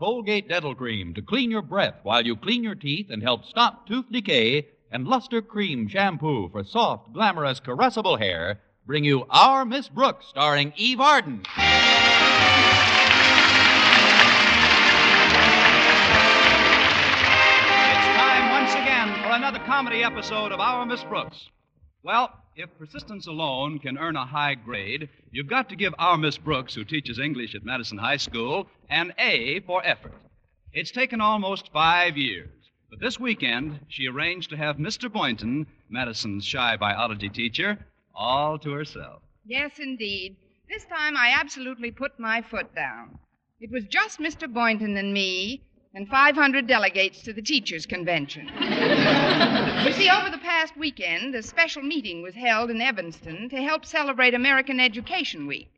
Colgate Dental Cream to clean your breath while you clean your teeth and help stop tooth decay, and Luster Cream Shampoo for soft, glamorous, caressable hair bring you Our Miss Brooks, starring Eve Arden. It's time once again for another comedy episode of Our Miss Brooks. Well, if persistence alone can earn a high grade, you've got to give our Miss Brooks, who teaches English at Madison High School, an A for effort. It's taken almost five years, but this weekend she arranged to have Mr. Boynton, Madison's shy biology teacher, all to herself. Yes, indeed. This time I absolutely put my foot down. It was just Mr. Boynton and me and 500 delegates to the teachers' convention. you see, over the past weekend, a special meeting was held in Evanston to help celebrate American Education Week.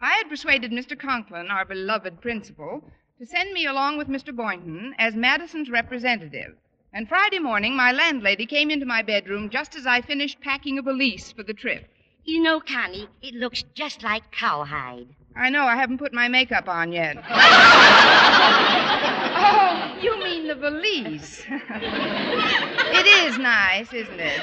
I had persuaded Mr. Conklin, our beloved principal, to send me along with Mr. Boynton as Madison's representative. And Friday morning, my landlady came into my bedroom just as I finished packing a valise for the trip. You know, Connie, it looks just like cowhide. I know, I haven't put my makeup on yet. oh, you mean the valise. it is nice, isn't it?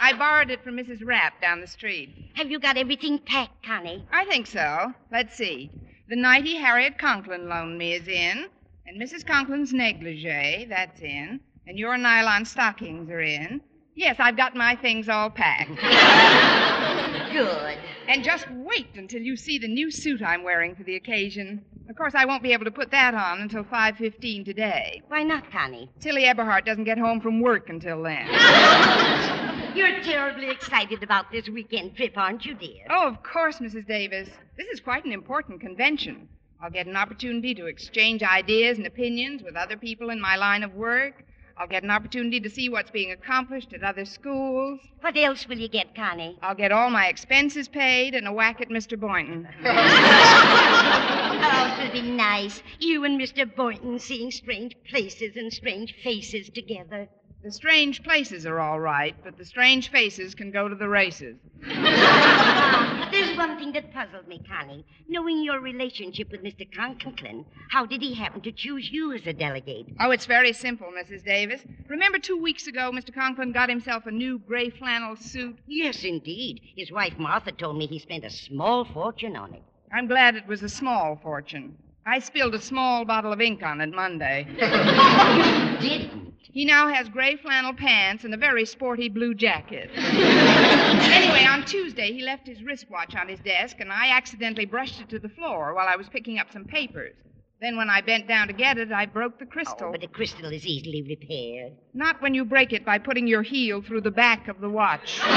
I borrowed it from Mrs. Rapp down the street. Have you got everything packed, Connie? I think so. Let's see. The nighty Harriet Conklin loaned me is in, and Mrs. Conklin's negligee, that's in, and your nylon stockings are in. Yes, I've got my things all packed. Good. And just wait until you see the new suit I'm wearing for the occasion. Of course, I won't be able to put that on until 5.15 today. Why not, Connie? Tilly Eberhart doesn't get home from work until then. You're terribly excited about this weekend trip, aren't you, dear? oh, of course, Mrs. Davis. This is quite an important convention. I'll get an opportunity to exchange ideas and opinions with other people in my line of work. I'll get an opportunity to see what's being accomplished at other schools. What else will you get, Connie? I'll get all my expenses paid and a whack at Mr. Boynton. Oh, it'll be nice. You and Mr. Boynton seeing strange places and strange faces together. The strange places are all right, but the strange faces can go to the races. There's one thing that puzzled me, Connie. Knowing your relationship with Mr. Conklin, how did he happen to choose you as a delegate? Oh, it's very simple, Mrs. Davis. Remember two weeks ago, Mr. Conklin got himself a new gray flannel suit? Yes, indeed. His wife Martha told me he spent a small fortune on it. I'm glad it was a small fortune. I spilled a small bottle of ink on it Monday. Didn't. He now has gray flannel pants and a very sporty blue jacket. anyway, on Tuesday, he left his wristwatch on his desk, and I accidentally brushed it to the floor while I was picking up some papers. Then, when I bent down to get it, I broke the crystal. Oh, but a crystal is easily repaired. Not when you break it by putting your heel through the back of the watch.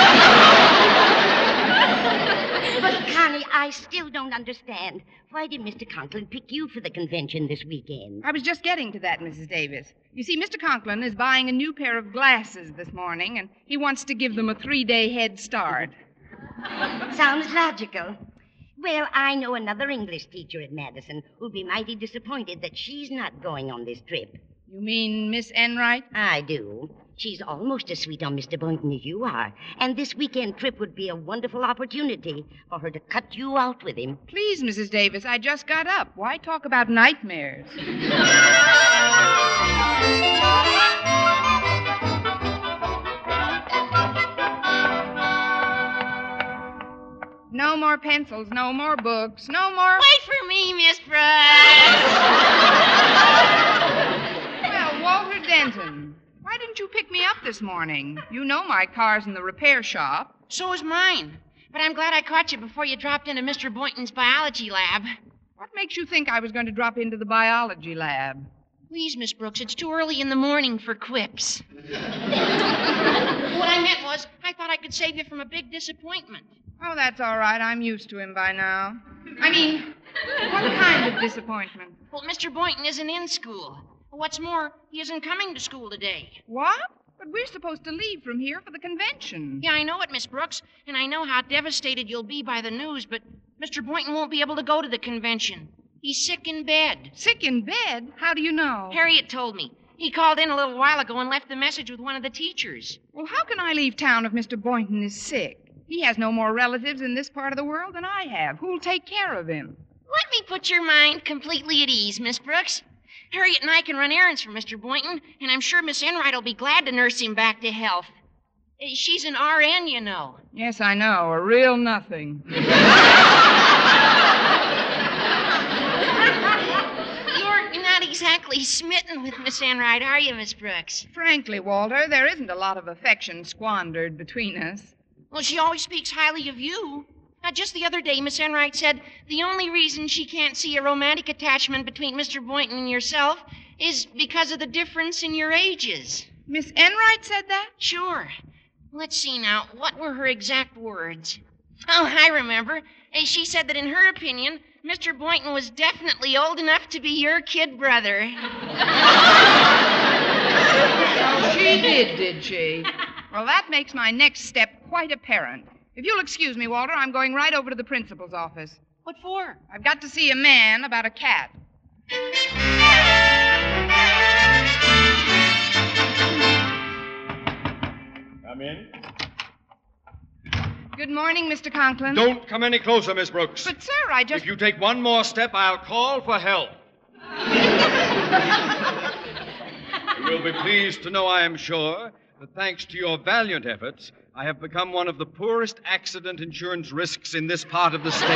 But, Connie, I still don't understand. Why did Mr. Conklin pick you for the convention this weekend? I was just getting to that, Mrs. Davis. You see, Mr. Conklin is buying a new pair of glasses this morning, and he wants to give them a three day head start. Sounds logical. Well, I know another English teacher at Madison who'll be mighty disappointed that she's not going on this trip. You mean Miss Enright? I do. She's almost as sweet on Mr. Boynton as you are. And this weekend trip would be a wonderful opportunity for her to cut you out with him. Please, Mrs. Davis, I just got up. Why talk about nightmares? No more pencils, no more books, no more. Wait for me, Miss Brooks. Well, Walter Denton, why didn't you pick me up this morning? You know my car's in the repair shop. So is mine. But I'm glad I caught you before you dropped into Mr. Boynton's biology lab. What makes you think I was going to drop into the biology lab? Please, Miss Brooks, it's too early in the morning for quips. what I meant was, I thought I could save you from a big disappointment. Oh, that's all right. I'm used to him by now. I mean, what kind of disappointment? Well, Mr. Boynton isn't in school. What's more, he isn't coming to school today. What? But we're supposed to leave from here for the convention. Yeah, I know it, Miss Brooks, and I know how devastated you'll be by the news, but Mr. Boynton won't be able to go to the convention. He's sick in bed. Sick in bed? How do you know? Harriet told me. He called in a little while ago and left the message with one of the teachers. Well, how can I leave town if Mr. Boynton is sick? He has no more relatives in this part of the world than I have. Who'll take care of him? Let me put your mind completely at ease, Miss Brooks. Harriet and I can run errands for Mr. Boynton, and I'm sure Miss Enright will be glad to nurse him back to health. Eh, She's an RN, you know. Yes, I know. A real nothing. You're not exactly smitten with Miss Enright, are you, Miss Brooks? Frankly, Walter, there isn't a lot of affection squandered between us. Well, she always speaks highly of you. Now, just the other day, Miss Enright said the only reason she can't see a romantic attachment between Mr. Boynton and yourself is because of the difference in your ages. Miss Enright said that? Sure. Let's see now. What were her exact words? Oh, I remember. Eh, She said that in her opinion, Mr. Boynton was definitely old enough to be your kid brother. Oh, she did, did she? Well, that makes my next step quite apparent. If you'll excuse me, Walter, I'm going right over to the principal's office. What for? I've got to see a man about a cat. Come in. Good morning, Mr. Conklin. Don't come any closer, Miss Brooks. But, sir, I just. If you take one more step, I'll call for help. you will be pleased to know, I am sure, that thanks to your valiant efforts, I have become one of the poorest accident insurance risks in this part of the state.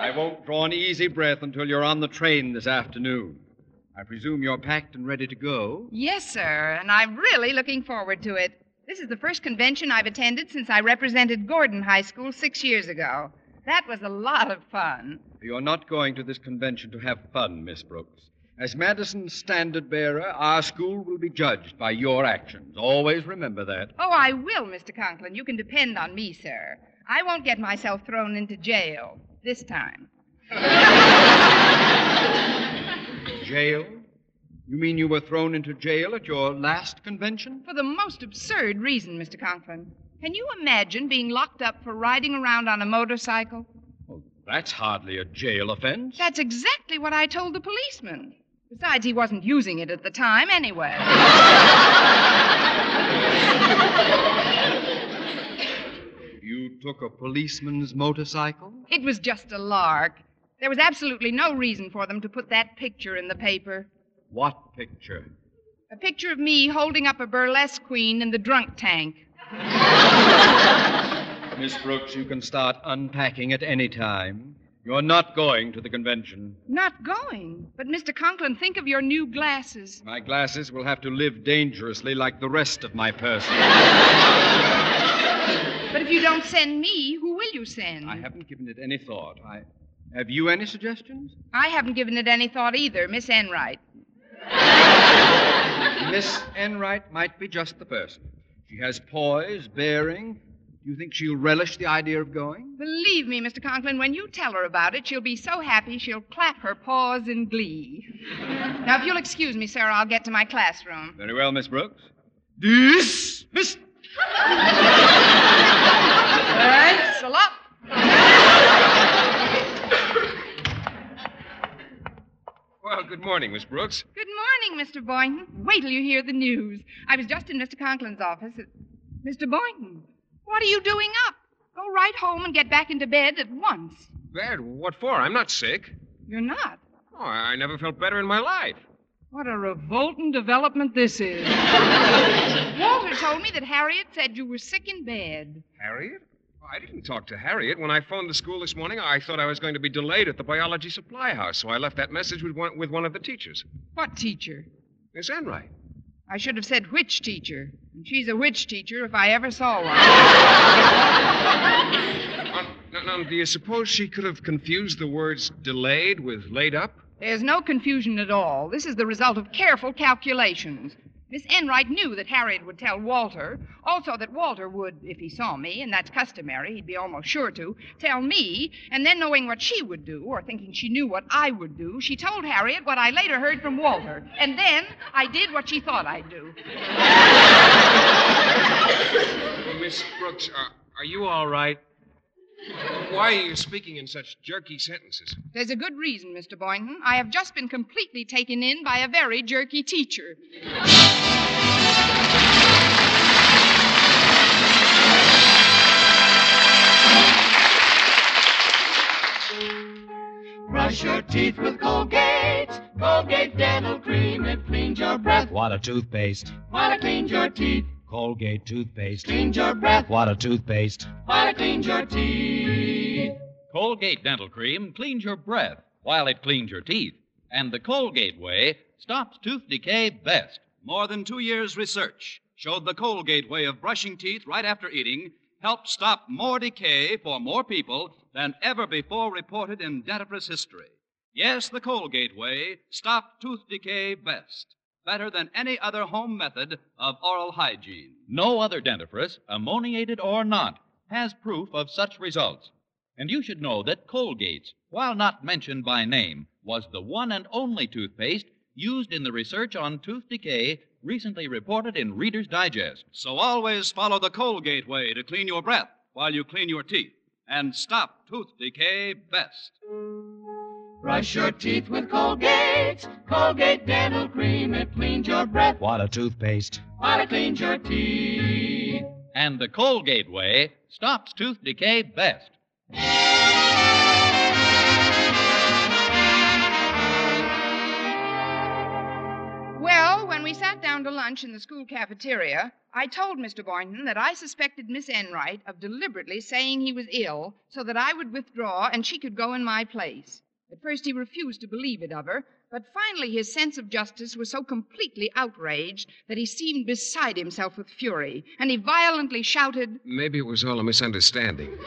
I won't draw an easy breath until you're on the train this afternoon. I presume you're packed and ready to go. Yes, sir, and I'm really looking forward to it. This is the first convention I've attended since I represented Gordon High School six years ago. That was a lot of fun. You're not going to this convention to have fun, Miss Brooks. As Madison's standard bearer, our school will be judged by your actions. Always remember that. Oh, I will, Mr. Conklin. You can depend on me, sir. I won't get myself thrown into jail this time. Jail? You mean you were thrown into jail at your last convention? For the most absurd reason, Mr. Conklin. Can you imagine being locked up for riding around on a motorcycle? Well, that's hardly a jail offense. That's exactly what I told the policeman. Besides, he wasn't using it at the time anyway. You took a policeman's motorcycle? It was just a lark. There was absolutely no reason for them to put that picture in the paper. What picture? A picture of me holding up a burlesque queen in the drunk tank. Miss Brooks, you can start unpacking at any time. You're not going to the convention. Not going. But, Mr. Conklin, think of your new glasses. My glasses will have to live dangerously like the rest of my person. But if you don't send me, who will you send? I haven't given it any thought. I have you any suggestions? I haven't given it any thought either, Miss Enright. Miss Enright might be just the person. She has poise, bearing. Do you think she'll relish the idea of going? Believe me, Mr. Conklin, when you tell her about it, she'll be so happy she'll clap her paws in glee. now, if you'll excuse me, sir, I'll get to my classroom. Very well, Miss Brooks. Dismiss. Thanks a lot. Well, good morning, Miss Brooks. Good morning, Mr. Boynton. Wait till you hear the news. I was just in Mr. Conklin's office. Mr. Boynton, what are you doing up? Go right home and get back into bed at once. Bad? What for? I'm not sick. You're not. Oh, I I never felt better in my life. What a revolting development this is. Walter told me that Harriet said you were sick in bed. Harriet? Oh, I didn't talk to Harriet. When I phoned the school this morning, I thought I was going to be delayed at the biology supply house, so I left that message with one, with one of the teachers. What teacher? Miss Enright. I should have said witch teacher. And she's a witch teacher if I ever saw one. Now, now, do you suppose she could have confused the words delayed with laid up? There's no confusion at all. This is the result of careful calculations. Miss Enright knew that Harriet would tell Walter, also that Walter would, if he saw me, and that's customary, he'd be almost sure to, tell me, and then knowing what she would do, or thinking she knew what I would do, she told Harriet what I later heard from Walter. And then I did what she thought I'd do. Miss Brooks, are, are you all right? Why are you speaking in such jerky sentences? There's a good reason, Mr. Boynton. I have just been completely taken in by a very jerky teacher. Brush your teeth with Colgate. Colgate Dental Cream. It cleans your breath What a toothpaste. while it cleans your teeth. Colgate toothpaste. Cleans your breath What a toothpaste. while it cleans your teeth. Colgate Dental Cream cleans your breath while it cleans your teeth. And the Colgate way stops tooth decay best. More than two years' research showed the Colgate way of brushing teeth right after eating helped stop more decay for more people than ever before reported in dentifrice history. Yes, the Colgate way stopped tooth decay best, better than any other home method of oral hygiene. No other dentifrice, ammoniated or not, has proof of such results. And you should know that Colgate's, while not mentioned by name, was the one and only toothpaste used in the research on tooth decay recently reported in Reader's Digest. So always follow the Colgate way to clean your breath while you clean your teeth and stop tooth decay best. Brush your teeth with Colgate. Colgate Dental Cream. It cleans your breath What a toothpaste. while it cleans your teeth. And the Colgate way stops tooth decay best. Well, when we sat down to lunch in the school cafeteria, I told Mr. Boynton that I suspected Miss Enright of deliberately saying he was ill so that I would withdraw and she could go in my place. At first, he refused to believe it of her, but finally his sense of justice was so completely outraged that he seemed beside himself with fury, and he violently shouted, Maybe it was all a misunderstanding.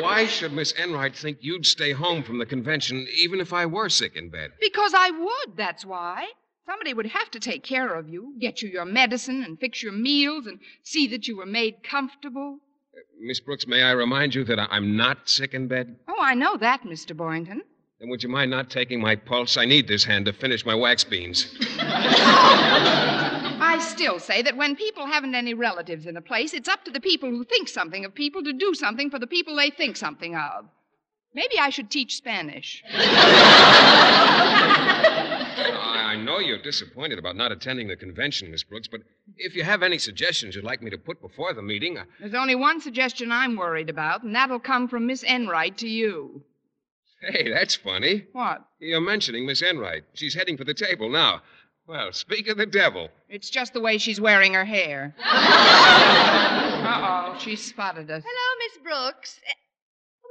Why should Miss Enright think you'd stay home from the convention even if I were sick in bed? Because I would, that's why. Somebody would have to take care of you, get you your medicine, and fix your meals, and see that you were made comfortable. Uh, Miss Brooks, may I remind you that I- I'm not sick in bed? Oh, I know that, Mr. Boynton. Then would you mind not taking my pulse? I need this hand to finish my wax beans. I still say that when people haven't any relatives in a place, it's up to the people who think something of people to do something for the people they think something of. Maybe I should teach Spanish. I I know you're disappointed about not attending the convention, Miss Brooks, but if you have any suggestions you'd like me to put before the meeting, I... There's only one suggestion I'm worried about, and that'll come from Miss Enright to you. Hey, that's funny. What? You're mentioning Miss Enright. She's heading for the table now. Well, speak of the devil. It's just the way she's wearing her hair. uh oh, she spotted us. Hello, Miss Brooks.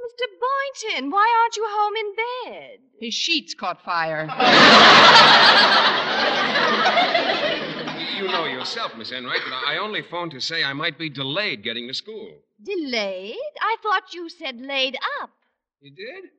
Mr. Boynton, why aren't you home in bed? His sheets caught fire. You know yourself, Miss Enright, that I only phoned to say I might be delayed getting to school. Delayed? I thought you said laid up. You did?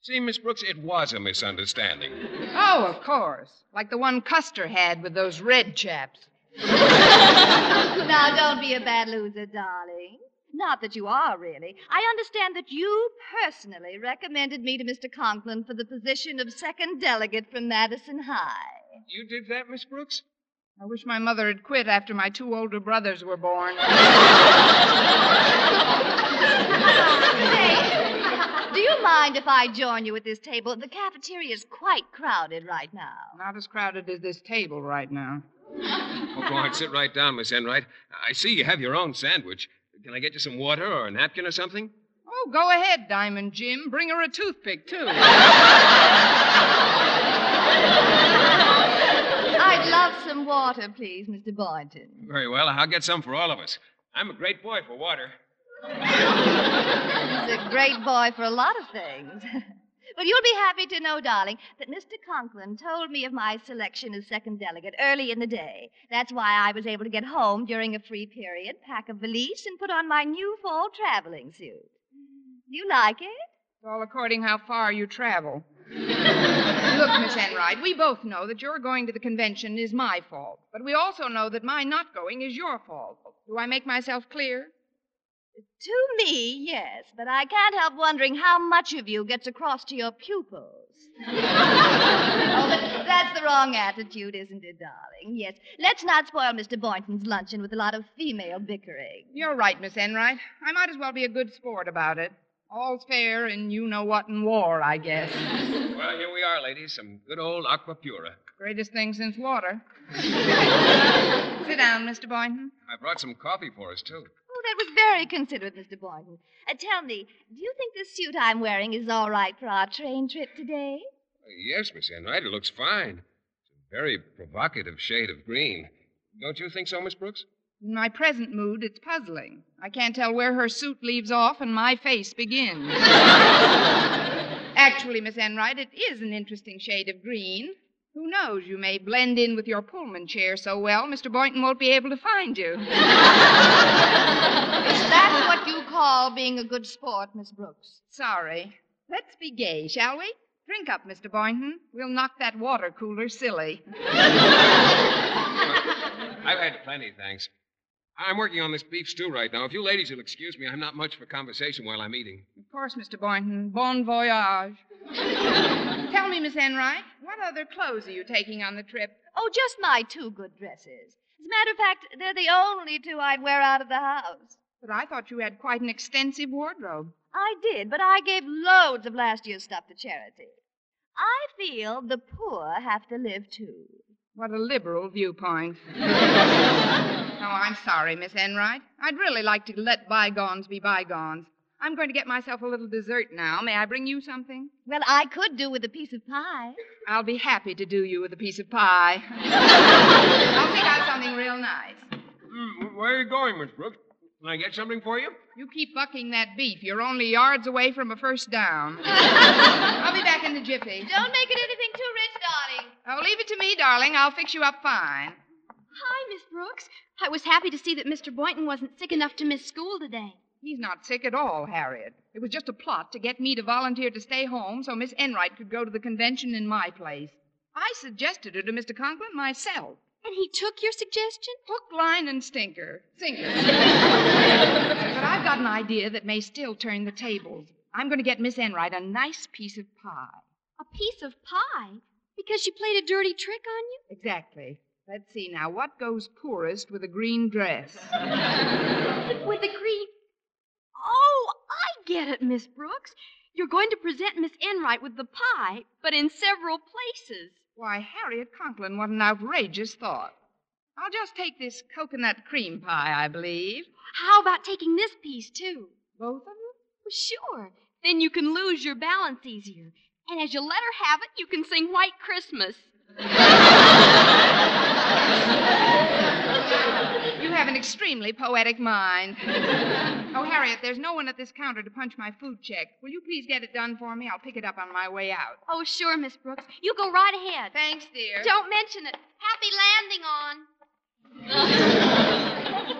See, Miss Brooks, it was a misunderstanding. Oh, of course. Like the one Custer had with those red chaps. now, don't be a bad loser, darling. Not that you are, really. I understand that you personally recommended me to Mr. Conklin for the position of second delegate from Madison High. You did that, Miss Brooks? I wish my mother had quit after my two older brothers were born. Say, do you mind if I join you at this table? The cafeteria is quite crowded right now. Not as crowded as this table right now. Oh, go on, sit right down, Miss Enright. I see you have your own sandwich. Can I get you some water or a napkin or something? Oh, go ahead, Diamond Jim. Bring her a toothpick, too. I'd love some water, please, Mr. Boynton. Very well. I'll get some for all of us. I'm a great boy for water. He's a great boy for a lot of things. well, you'll be happy to know, darling, that Mr. Conklin told me of my selection as second delegate early in the day. That's why I was able to get home during a free period, pack a valise, and put on my new fall traveling suit. Do you like it? All according how far you travel. Look, Miss Enright, we both know that your going to the convention is my fault, but we also know that my not going is your fault. Do I make myself clear? To me, yes, but I can't help wondering how much of you gets across to your pupils. oh, but that's the wrong attitude, isn't it, darling? Yes. Let's not spoil Mr. Boynton's luncheon with a lot of female bickering. You're right, Miss Enright. I might as well be a good sport about it. All's fair in you know what in war, I guess. Well, here we are, ladies. Some good old aqua pura. Greatest thing since water. Sit down, Mr. Boynton. I brought some coffee for us, too. Oh, that was very considerate, Mr. Boynton. Uh, tell me, do you think this suit I'm wearing is all right for our train trip today? Yes, Miss Enright, it looks fine. It's a very provocative shade of green. Don't you think so, Miss Brooks? In my present mood, it's puzzling. I can't tell where her suit leaves off and my face begins. Actually, Miss Enright, it is an interesting shade of green. Who knows? You may blend in with your Pullman chair so well, Mr. Boynton won't be able to find you. Is that what you call being a good sport, Miss Brooks? Sorry. Let's be gay, shall we? Drink up, Mr. Boynton. We'll knock that water cooler silly. I've had plenty, thanks. I'm working on this beef stew right now. If you ladies will excuse me, I'm not much for conversation while I'm eating. Of course, Mr. Boynton. Bon voyage. Tell me, Miss Enright, what other clothes are you taking on the trip? Oh, just my two good dresses. As a matter of fact, they're the only two I'd wear out of the house. But I thought you had quite an extensive wardrobe. I did, but I gave loads of last year's stuff to charity. I feel the poor have to live too. What a liberal viewpoint. oh, I'm sorry, Miss Enright. I'd really like to let bygones be bygones. I'm going to get myself a little dessert now. May I bring you something? Well, I could do with a piece of pie. I'll be happy to do you with a piece of pie. I'll pick out something real nice. Mm, where are you going, Miss Brooks? Can I get something for you? You keep bucking that beef. You're only yards away from a first down. I'll be back in the jiffy. Don't make it anything too rich, darling. Oh, leave it to me, darling. I'll fix you up fine. Hi, Miss Brooks. I was happy to see that Mr. Boynton wasn't sick enough to miss school today. He's not sick at all, Harriet. It was just a plot to get me to volunteer to stay home so Miss Enright could go to the convention in my place. I suggested her to Mr. Conklin myself. And he took your suggestion? Hook, line, and stinker. Sinker. but I've got an idea that may still turn the tables. I'm going to get Miss Enright a nice piece of pie. A piece of pie? Because she played a dirty trick on you? Exactly. Let's see now. What goes poorest with a green dress? with a green. Get it, Miss Brooks. You're going to present Miss Enright with the pie, but in several places. Why, Harriet Conklin, what an outrageous thought. I'll just take this coconut cream pie, I believe. How about taking this piece, too? Both of them? Well, sure. Then you can lose your balance easier. And as you let her have it, you can sing White Christmas. Have an extremely poetic mind. Oh, Harriet, there's no one at this counter to punch my food check. Will you please get it done for me? I'll pick it up on my way out. Oh, sure, Miss Brooks. You go right ahead. Thanks, dear. Don't mention it. Happy landing on.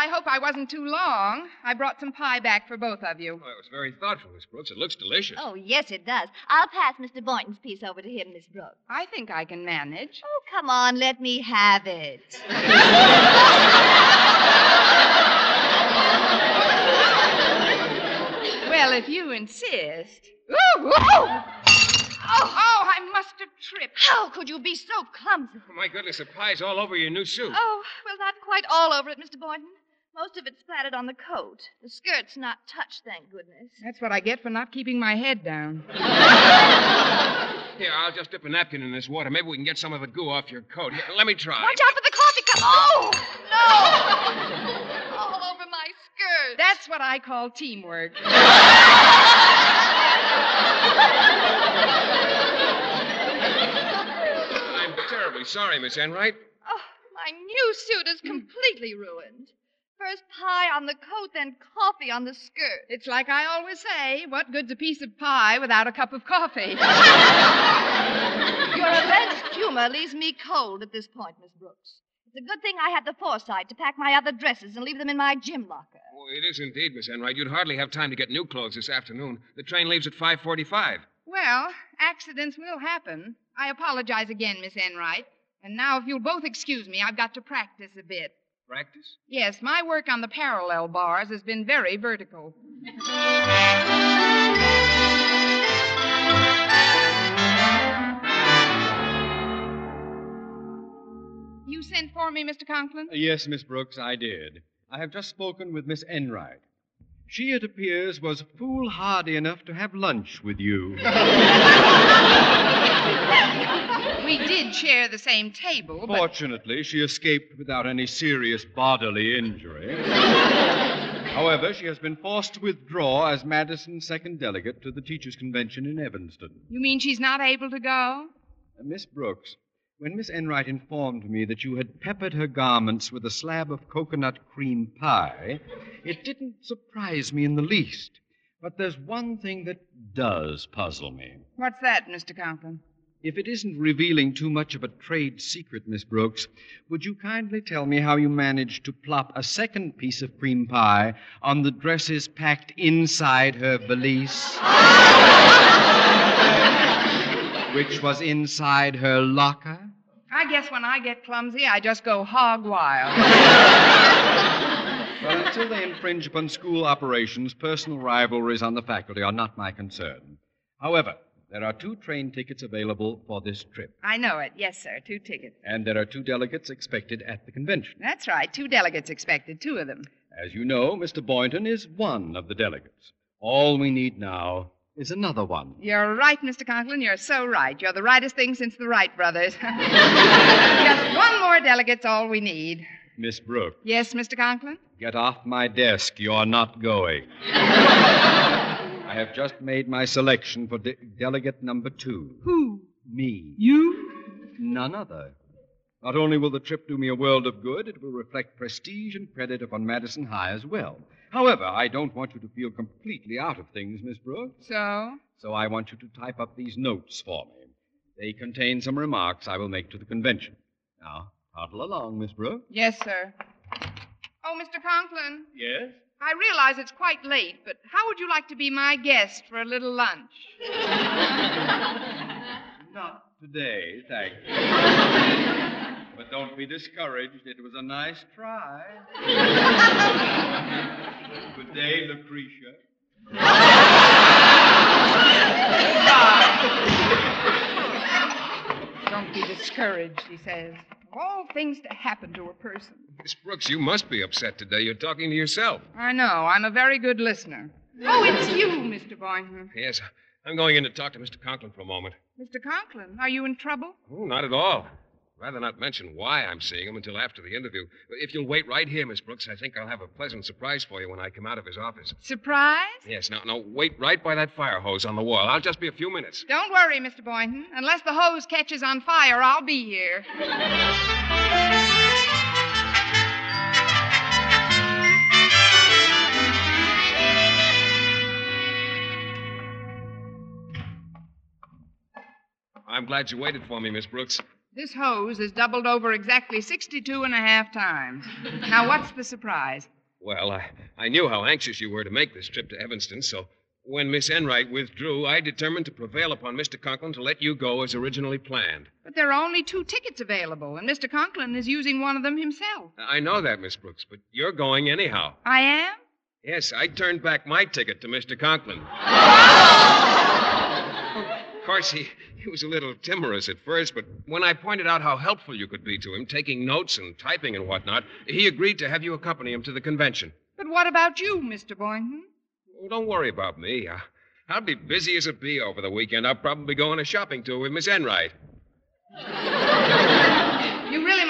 Well, I hope I wasn't too long. I brought some pie back for both of you. Well, it was very thoughtful, Miss Brooks. It looks delicious. Oh, yes, it does. I'll pass Mr. Boynton's piece over to him, Miss Brooks. I think I can manage. Oh, come on, let me have it. well, if you insist. Ooh, ooh! Oh, oh, I must have tripped. How could you be so clumsy? Oh, my goodness, the pie's all over your new suit. Oh, well, not quite all over it, Mr. Boynton. Most of it's splattered on the coat. The skirt's not touched, thank goodness. That's what I get for not keeping my head down. Here, I'll just dip a napkin in this water. Maybe we can get some of the goo off your coat. Here, let me try. Watch out for the coffee cup. Oh, no! all over my skirt. That's what I call teamwork. I'm terribly sorry, Miss Enright. Oh, my new suit is completely ruined. First pie on the coat, then coffee on the skirt. It's like I always say what good's a piece of pie without a cup of coffee? Your alleged humor leaves me cold at this point, Miss Brooks. It's a good thing I had the foresight to pack my other dresses and leave them in my gym locker. Oh, it is indeed, Miss Enright. You'd hardly have time to get new clothes this afternoon. The train leaves at 5.45. Well, accidents will happen. I apologize again, Miss Enright. And now, if you'll both excuse me, I've got to practice a bit. Practice? Yes, my work on the parallel bars has been very vertical. You sent for me, Mr. Conklin? Uh, Yes, Miss Brooks, I did. I have just spoken with Miss Enright. She, it appears, was foolhardy enough to have lunch with you. We did share the same table, but. Fortunately, she escaped without any serious bodily injury. However, she has been forced to withdraw as Madison's second delegate to the Teachers' Convention in Evanston. You mean she's not able to go? Uh, Miss Brooks, when Miss Enright informed me that you had peppered her garments with a slab of coconut cream pie, it didn't surprise me in the least. But there's one thing that does puzzle me. What's that, Mr. Conklin? If it isn't revealing too much of a trade secret, Miss Brooks, would you kindly tell me how you managed to plop a second piece of cream pie on the dresses packed inside her valise? Which was inside her locker? I guess when I get clumsy, I just go hog wild. Well, until they infringe upon school operations, personal rivalries on the faculty are not my concern. However, there are two train tickets available for this trip, I know it. Yes, sir. Two tickets. and there are two delegates expected at the convention. That's right. Two delegates expected, two of them. As you know, Mr. Boynton is one of the delegates. All we need now is another one. You're right, Mr. Conklin. You're so right. You're the rightest thing since the Wright brothers. Just one more delegate's all we need. Miss Brooke. Yes, Mr. Conklin? get off my desk. You're not going. I have just made my selection for de- delegate number two. Who? Me. You? None other. Not only will the trip do me a world of good, it will reflect prestige and credit upon Madison High as well. However, I don't want you to feel completely out of things, Miss Brooks. So? So I want you to type up these notes for me. They contain some remarks I will make to the convention. Now, toddle along, Miss Brooks. Yes, sir. Oh, Mr. Conklin, Yes? I realize it's quite late, but how would you like to be my guest for a little lunch? Not today, thank you. but don't be discouraged. It was a nice try. Good day, Lucretia. Don't be discouraged, he says. Of all things to happen to a person. Miss Brooks, you must be upset today. You're talking to yourself. I know. I'm a very good listener. Oh, it's you, Mr. Boynton. Yes, I'm going in to talk to Mr. Conklin for a moment. Mr. Conklin, are you in trouble? Oh, not at all. Rather not mention why I'm seeing him until after the interview. If you'll wait right here, Miss Brooks, I think I'll have a pleasant surprise for you when I come out of his office. Surprise? Yes, now, now, wait right by that fire hose on the wall. I'll just be a few minutes. Don't worry, Mr. Boynton. Unless the hose catches on fire, I'll be here. I'm glad you waited for me, Miss Brooks. This hose is doubled over exactly 62 and a half times. Now, what's the surprise? Well, I, I knew how anxious you were to make this trip to Evanston, so when Miss Enright withdrew, I determined to prevail upon Mr. Conklin to let you go as originally planned. But there are only two tickets available, and Mr. Conklin is using one of them himself. I know that, Miss Brooks, but you're going anyhow. I am? Yes, I turned back my ticket to Mr. Conklin. of course, he, he was a little timorous at first, but when I pointed out how helpful you could be to him, taking notes and typing and whatnot, he agreed to have you accompany him to the convention. But what about you, Mr. Boynton? Oh, don't worry about me. I, I'll be busy as a bee over the weekend. I'll probably go on a shopping tour with Miss Enright.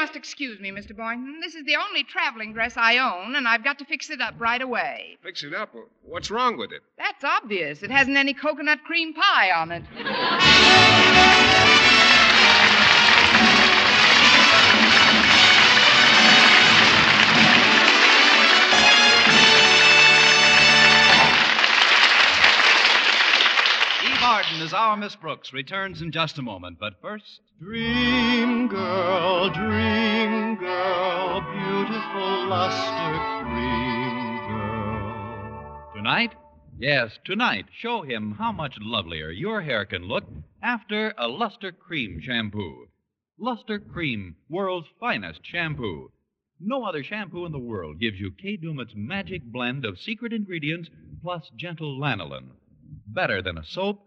Must excuse me, Mr. Boynton. This is the only traveling dress I own, and I've got to fix it up right away. Fix it up. What's wrong with it? That's obvious. It hasn't any coconut cream pie on it. as our Miss Brooks returns in just a moment, but first. Dream girl, dream girl, beautiful luster cream girl. Tonight? Yes, tonight, show him how much lovelier your hair can look after a Luster Cream shampoo. Luster Cream, world's finest shampoo. No other shampoo in the world gives you Kay Daumit's magic blend of secret ingredients plus gentle lanolin. Better than a soap,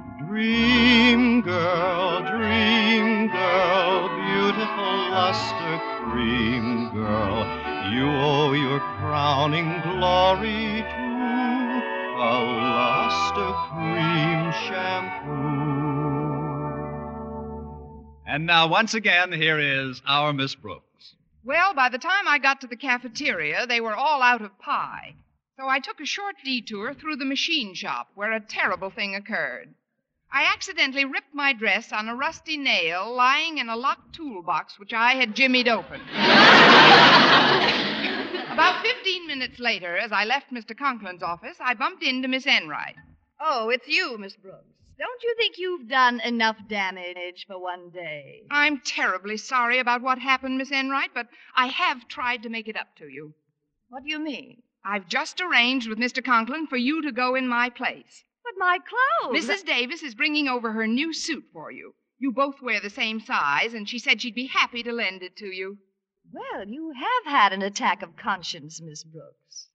Dream girl, dream girl, beautiful luster cream girl, you owe your crowning glory to a luster cream shampoo. And now, once again, here is our Miss Brooks. Well, by the time I got to the cafeteria, they were all out of pie. So I took a short detour through the machine shop where a terrible thing occurred. I accidentally ripped my dress on a rusty nail lying in a locked toolbox which I had jimmied open. About 15 minutes later, as I left Mr. Conklin's office, I bumped into Miss Enright. Oh, it's you, Miss Brooks. Don't you think you've done enough damage for one day? I'm terribly sorry about what happened, Miss Enright, but I have tried to make it up to you. What do you mean? I've just arranged with Mr. Conklin for you to go in my place. My clothes. Mrs. Davis is bringing over her new suit for you. You both wear the same size, and she said she'd be happy to lend it to you. Well, you have had an attack of conscience, Miss Brooks.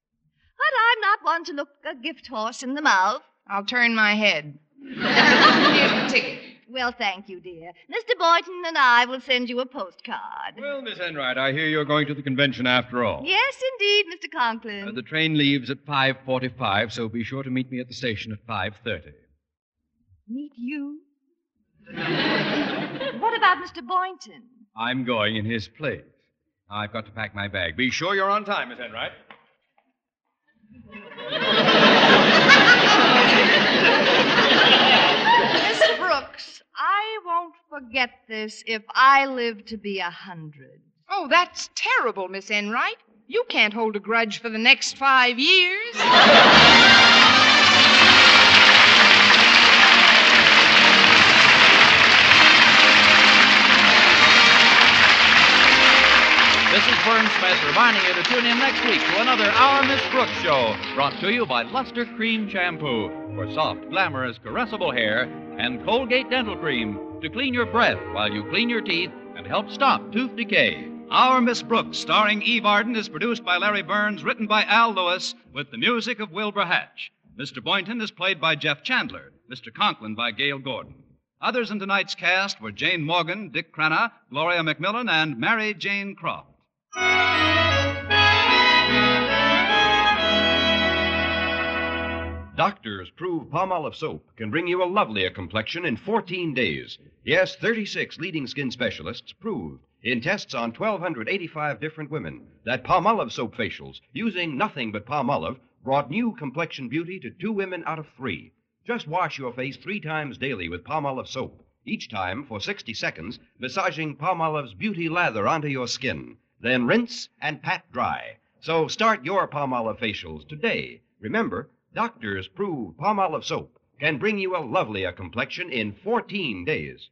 But I'm not one to look a gift horse in the mouth. I'll turn my head. Here's the ticket. Well, thank you, dear. Mr. Boynton and I will send you a postcard. Well, Miss Enright, I hear you're going to the convention after all. Yes, indeed, Mr. Conklin. Uh, the train leaves at 5.45, so be sure to meet me at the station at 5.30. Meet you? what about Mr. Boynton? I'm going in his place. I've got to pack my bag. Be sure you're on time, Miss Enright. Miss Brooks, I won't forget this if I live to be a hundred. Oh, that's terrible, Miss Enright. You can't hold a grudge for the next five years. This is Vern Smith reminding you to tune in next week to another Our Miss Brooks show, brought to you by Luster Cream Shampoo for soft, glamorous, caressable hair, and Colgate Dental Cream to clean your breath while you clean your teeth and help stop tooth decay. Our Miss Brooks, starring Eve Arden, is produced by Larry Berns, written by Al Lewis, with the music of Wilbur Hatch. Mr. Boynton is played by Jeff Chandler, Mr. Conklin by Gale Gordon. Others in tonight's cast were Jane Morgan, Dick Crenna, Gloria McMillan, and Mary Jane Croft. Doctors prove Palmolive soap can bring you a lovelier complexion in 14 days. Yes, 36 leading skin specialists proved in tests on 1,285 different women that Palmolive soap facials using nothing but Palmolive brought new complexion beauty to two women out of three. Just wash your face three times daily with Palmolive soap, each time for 60 seconds, massaging Palmolive's beauty lather onto your skin. Then rinse and pat dry. So start your Palmolive facials today. Remember, doctors prove Palmolive soap can bring you a lovelier complexion in 14 days.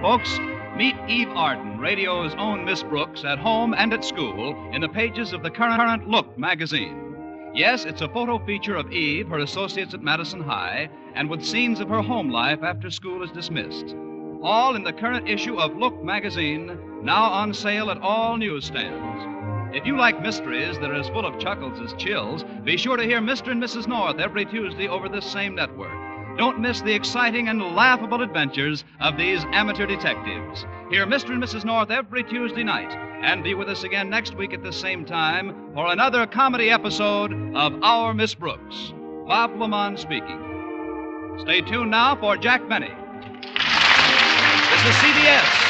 Folks, meet Eve Arden, radio's own Miss Brooks, at home and at school in the pages of the Current Look magazine. Yes, it's a photo feature of Eve, her associates at Madison High, and with scenes of her home life after school is dismissed. All in the current issue of Look magazine, now on sale at all newsstands. If you like mysteries that are as full of chuckles as chills, be sure to hear Mr. and Mrs. North every Tuesday over this same network. Don't miss the exciting and laughable adventures of these amateur detectives. Hear Mr. and Mrs. North every Tuesday night, and be with us again next week at the same time for another comedy episode of Our Miss Brooks. Bob LeMond speaking. Stay tuned now for Jack Benny. This is CBS,